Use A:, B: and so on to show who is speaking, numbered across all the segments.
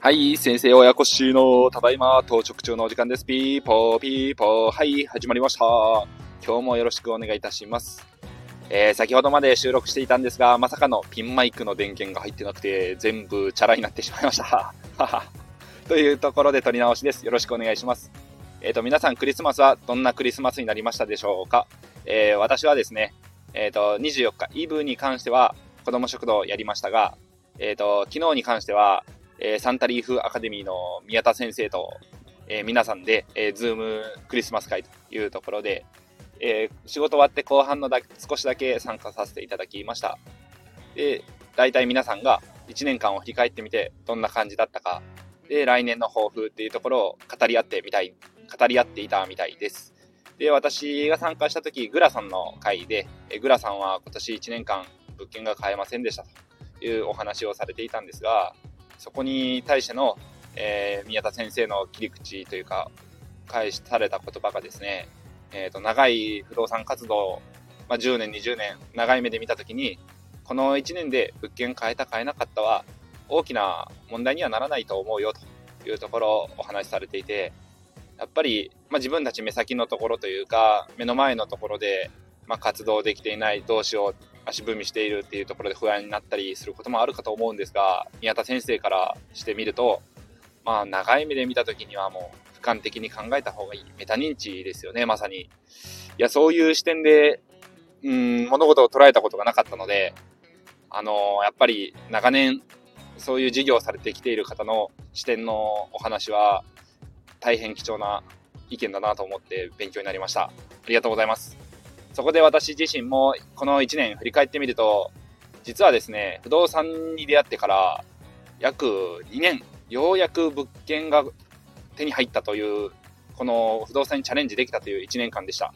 A: はい、先生親子しのただいま到着中のお時間です。ピーポーピーポー。はい、始まりました。今日もよろしくお願いいたします。えー、先ほどまで収録していたんですが、まさかのピンマイクの電源が入ってなくて、全部チャラになってしまいました。というところで撮り直しです。よろしくお願いします。えっ、ー、と、皆さんクリスマスはどんなクリスマスになりましたでしょうか？えー、私はですね、えっ、ー、と、24日、イブに関しては子供食堂やりましたが、えっ、と、昨日に関しては、えー、サンタリーフアカデミーの宮田先生と、えー、皆さんで、えー、ズームクリスマス会というところで、えー、仕事終わって後半のだ少しだけ参加させていただきました。で、大体皆さんが1年間を振り返ってみて、どんな感じだったか、で、来年の抱負っていうところを語り合ってみたい、語り合っていたみたいです。で、私が参加した時、グラさんの会で、えグラさんは今年1年間物件が買えませんでしたというお話をされていたんですが、そこに対しての、えー、宮田先生の切り口というか、返しされた言葉がですね、えっ、ー、と、長い不動産活動、まあ、10年、20年、長い目で見たときに、この1年で物件買えた、買えなかったは、大きな問題にはならないと思うよというところをお話しされていて、やっぱり、まあ、自分たち目先のところというか、目の前のところで、まあ、活動できていない、どうしよう、足踏みしているっていうところで不安になったりすることもあるかと思うんですが、宮田先生からしてみると、まあ、長い目で見た時にはもう、俯瞰的に考えた方がいい。メタ認知ですよね、まさに。いや、そういう視点で、うん、物事を捉えたことがなかったので、あの、やっぱり長年、そういう事業をされてきている方の視点のお話は、大変貴重な意見だなと思って勉強になりました。ありがとうございます。そこで私自身もこの1年振り返ってみると、実はですね、不動産に出会ってから約2年、ようやく物件が手に入ったという、この不動産にチャレンジできたという1年間でした。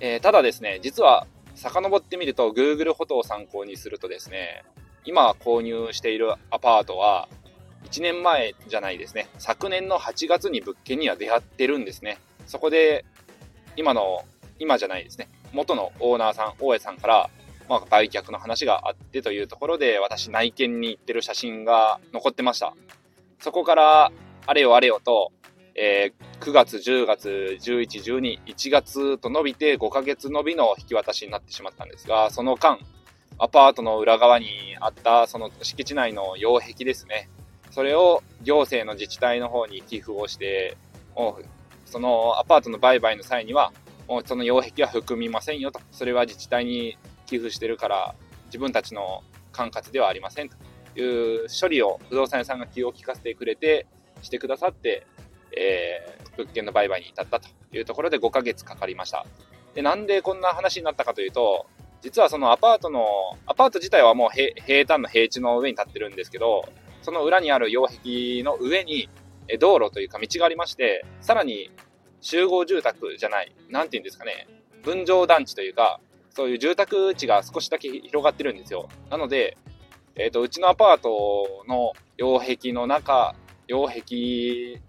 A: えー、ただですね、実は遡ってみると Google フォトを参考にするとですね、今購入しているアパートは1年前じゃないですね、昨年の8月に物件には出会ってるんですね。そこで今の、今じゃないですね、元のオーナーさん、大江さんから、まあ、売却の話があってというところで、私内見に行ってる写真が残ってました。そこから、あれよあれよと、えー、9月、10月、11、12、1月と伸びて5ヶ月伸びの引き渡しになってしまったんですが、その間、アパートの裏側にあったその敷地内の擁壁ですね。それを行政の自治体の方に寄付をして、そのアパートの売買の際にはもうその擁壁は含みませんよと。それは自治体に寄付してるから、自分たちの管轄ではありませんという処理を不動産屋さんが気を利かせてくれて、してくださって、えー、物件の売買に至ったというところで5ヶ月かかりました。で、なんでこんな話になったかというと、実はそのアパートの、アパート自体はもう平坦の平地の上に立ってるんですけど、その裏にある擁壁の上にえ道路というか道がありまして、さらに集合住宅じゃない、なんて言うんですかね、分譲団地というか、そういう住宅地が少しだけ広がってるんですよ。なので、えっ、ー、と、うちのアパートの擁壁の中、擁壁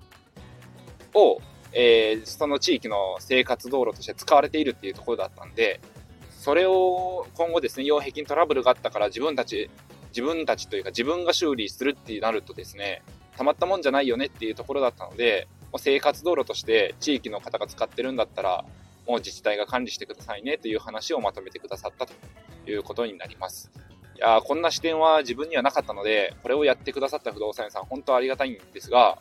A: を、えー、その地域の生活道路として使われているっていうところだったんで、それを今後ですね、擁壁にトラブルがあったから自分たち、自分たちというか自分が修理するってなるとですね、たまったもんじゃないよねっていうところだったので、もう生活道路として地域の方が使ってるんだったら、もう自治体が管理してくださいねという話をまとめてくださったということになります。いやこんな視点は自分にはなかったので、これをやってくださった不動産屋さん、本当ありがたいんですが、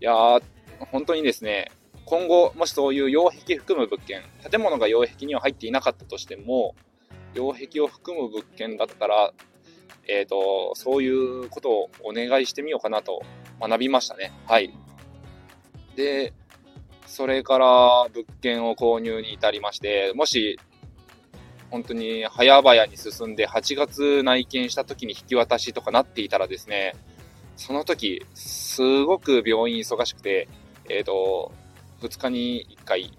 A: いや、本当にですね、今後、もしそういう擁壁含む物件、建物が擁壁には入っていなかったとしても、擁壁を含む物件だったら、えっ、ー、と、そういうことをお願いしてみようかなと学びましたね。はい。で、それから物件を購入に至りまして、もし、本当に早々に進んで8月内見した時に引き渡しとかなっていたらですね、その時、すごく病院忙しくて、えっ、ー、と、2日に1回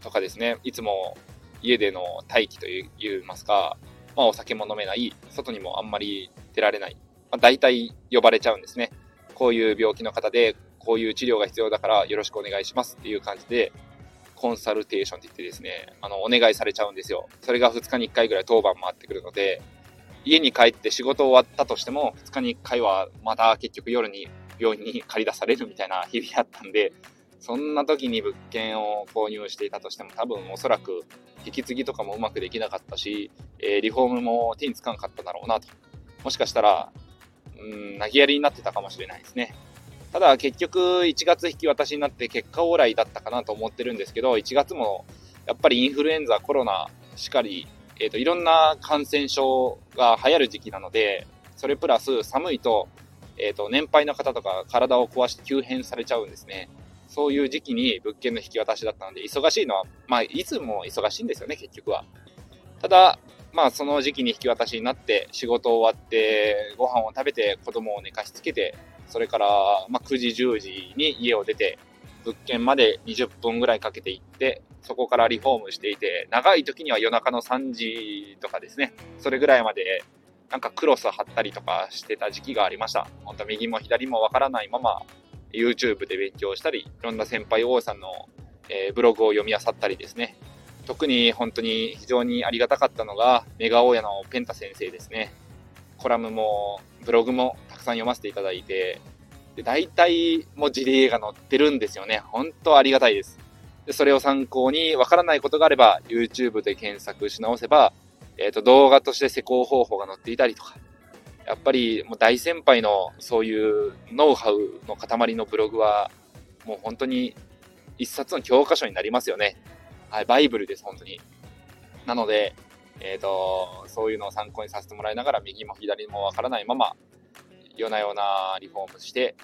A: とかですね、いつも家での待機といいますか、まあお酒も飲めない、外にもあんまり出られない、まあ、大体呼ばれちゃうんですね。こういう病気の方でこういう治療が必要だからよろしくお願いしますっていう感じでコンサルテーションって言ってですね、あの、お願いされちゃうんですよ。それが2日に1回ぐらい当番回ってくるので、家に帰って仕事終わったとしても、2日に1回はまた結局夜に病院に借り出されるみたいな 日々あったんで、そんな時に物件を購入していたとしても多分おそらく引き継ぎとかもうまくできなかったし、え、リフォームも手につかんかっただろうなと。もしかしたら、うん、投げやりになってたかもしれないですね。ただ結局1月引き渡しになって結果往来だったかなと思ってるんですけど、1月もやっぱりインフルエンザ、コロナしかり、えっ、ー、と、いろんな感染症が流行る時期なので、それプラス寒いと、えっ、ー、と、年配の方とか体を壊して急変されちゃうんですね。そういう時期に物件の引き渡しだったので、忙しいのは、まあ、いつも忙しいんですよね、結局は。ただ、まあ、その時期に引き渡しになって、仕事終わって、ご飯を食べて、子供を寝かしつけて、それから、ま、9時、10時に家を出て、物件まで20分ぐらいかけて行って、そこからリフォームしていて、長い時には夜中の3時とかですね、それぐらいまで、なんかクロス貼ったりとかしてた時期がありました。本当右も左もわからないまま、YouTube で勉強したり、いろんな先輩王さんの、え、ブログを読み漁ったりですね。特に本当に非常にありがたかったのが、メガ大家のペンタ先生ですね。コラムも、ブログもたくさん読ませていただいて、で大体もう事例が載ってるんですよね。本当ありがたいです。でそれを参考に、わからないことがあれば、YouTube で検索し直せば、えっ、ー、と、動画として施工方法が載っていたりとか、やっぱりもう大先輩のそういうノウハウの塊のブログは、もう本当に一冊の教科書になりますよね。はい、バイブルです、本当に。なので、えっ、ー、と、そういうのを参考にさせてもらいながら、右も左もわからないまま、夜な夜なリフォームして、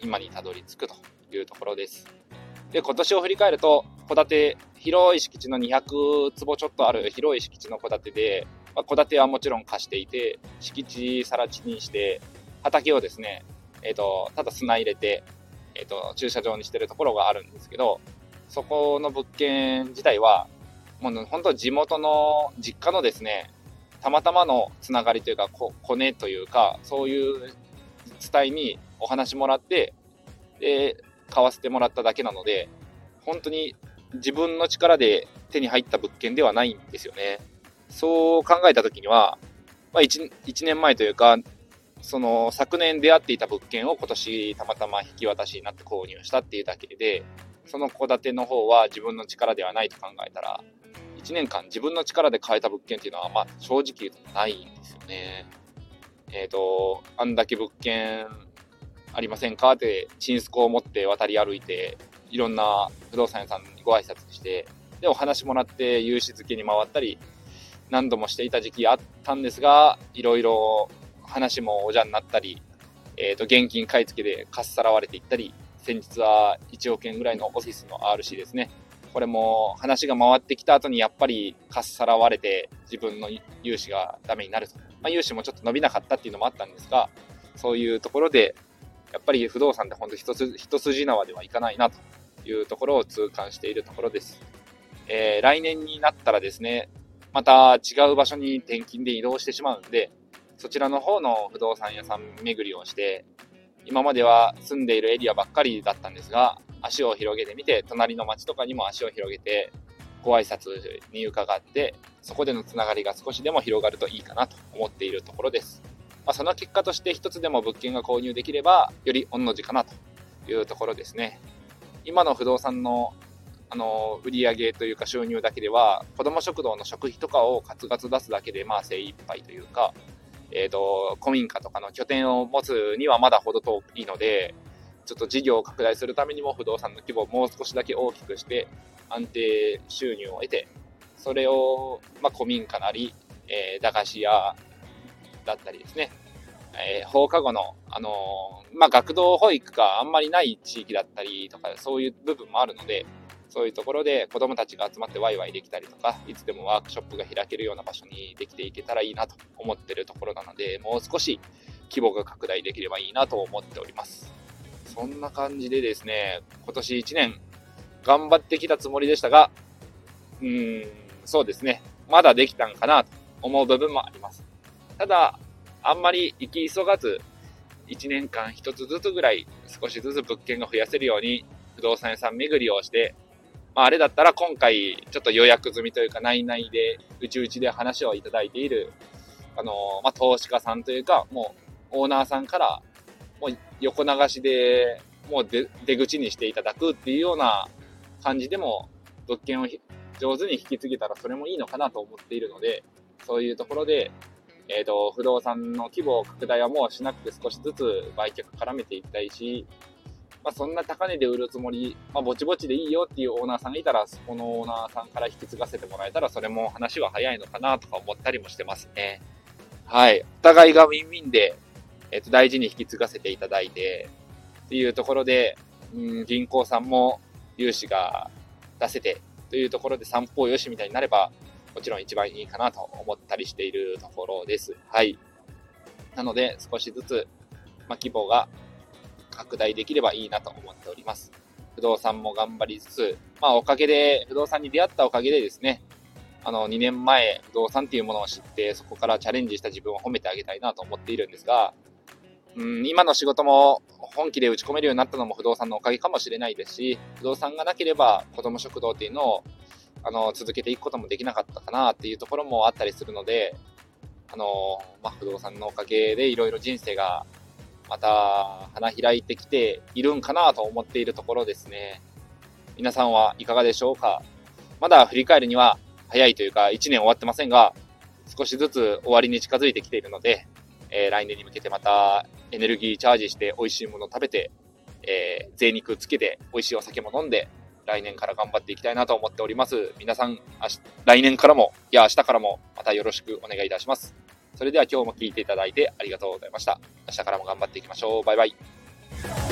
A: 今にたどり着くというところです。で、今年を振り返ると、戸建て、広い敷地の200坪ちょっとある広い敷地の戸建てで、まあ、戸建てはもちろん貸していて、敷地さら地にして、畑をですね、えっ、ー、と、ただ砂入れて、えっ、ー、と、駐車場にしてるところがあるんですけど、そこの物件自体は、もう本当地元の実家のですね、たまたまのつながりというか、コネというか、そういう伝えにお話もらって、で、買わせてもらっただけなので、本当に自分の力で手に入った物件ではないんですよね。そう考えた時には、まあ1、1年前というか、その昨年出会っていた物件を今年たまたま引き渡しになって購入したっていうだけで、その戸建ての方は自分の力ではないと考えたら、1年間自分の力で買えた物件っていうのは、まあ正直言うとないんですよね。えっ、ー、と、あんだけ物件ありませんかって、チンスコを持って渡り歩いて、いろんな不動産屋さんにご挨拶して、で、お話もらって融資付けに回ったり、何度もしていた時期あったんですが、いろいろ話もおじゃになったり、えっ、ー、と、現金買い付けでかっさらわれていったり、先日は1億円ぐらいのオフィスの RC ですね。これも話が回ってきた後にやっぱりかっさらわれて自分の融資がダメになると。まあ、融資もちょっと伸びなかったっていうのもあったんですが、そういうところで、やっぱり不動産って本当一筋一筋縄ではいかないなというところを痛感しているところです。えー、来年になったらですね、また違う場所に転勤で移動してしまうんで、そちらの方の不動産屋さん巡りをして、今までは住んでいるエリアばっかりだったんですが、足を広げてみて、隣の町とかにも足を広げて、ご挨拶に伺って、そこでのつながりが少しでも広がるといいかなと思っているところです。まあ、その結果として一つでも物件が購入できれば、より御の字かなというところですね。今の不動産のあの、売り上げというか収入だけでは、子供食堂の食費とかをカツカツ出すだけで、まあ精一杯というか、えっ、ー、と、古民家とかの拠点を持つにはまだ程遠いので、ちょっと事業を拡大するためにも不動産の規模をもう少しだけ大きくして、安定収入を得て、それを、まあ、古民家なり、えー、駄菓子屋だったりですね、えー、放課後の、あのー、まあ、学童保育があんまりない地域だったりとか、そういう部分もあるので、そういうところで子供たちが集まってワイワイできたりとか、いつでもワークショップが開けるような場所にできていけたらいいなと思ってるところなので、もう少し規模が拡大できればいいなと思っております。そんな感じでですね、今年1年頑張ってきたつもりでしたが、うーん、そうですね、まだできたんかなと思う部分もあります。ただ、あんまり行き急がず、1年間1つずつぐらい少しずつ物件が増やせるように不動産屋さん巡りをしてまあ、あれだったら今回、ちょっと予約済みというか、内々で、うちうちで話をいただいている、あのまあ、投資家さんというか、もう、オーナーさんから、もう横流しで、もう出口にしていただくっていうような感じでも、物件を上手に引き継げたらそれもいいのかなと思っているので、そういうところで、えっ、ー、と、不動産の規模拡大はもうしなくて少しずつ売却絡めていきたいし、まあ、そんな高値で売るつもり、まあ、ぼちぼちでいいよっていうオーナーさんがいたら、そこのオーナーさんから引き継がせてもらえたら、それも話は早いのかなとか思ったりもしてますね。はい。お互いがウィンウィンで、えっ、と、大事に引き継がせていただいて、っていうところで、うん、銀行さんも融資が出せて、というところで三方よしみたいになれば、もちろん一番いいかなと思ったりしているところです。はい。なので、少しずつ、まあ、規模が拡大できればいいなと思っております。不動産も頑張りつつ、まあおかげで、不動産に出会ったおかげでですね、あの、2年前、不動産っていうものを知って、そこからチャレンジした自分を褒めてあげたいなと思っているんですが、うん、今の仕事も本気で打ち込めるようになったのも不動産のおかげかもしれないですし、不動産がなければ子供食堂っていうのを、あの、続けていくこともできなかったかなっていうところもあったりするので、あの、まあ、不動産のおかげでいろいろ人生がまた花開いてきているんかなと思っているところですね。皆さんはいかがでしょうかまだ振り返るには早いというか1年終わってませんが、少しずつ終わりに近づいてきているので、えー、来年に向けてまたエネルギーチャージして美味しいもの食べて、えー、贅肉つけて美味しいお酒も飲んで、来年から頑張っていきたいなと思っております。皆さん、来年からも、いや、明日からもまたよろしくお願いいたします。それでは今日も聴いていただいてありがとうございました。明日からも頑張っていきましょう。バイバイ。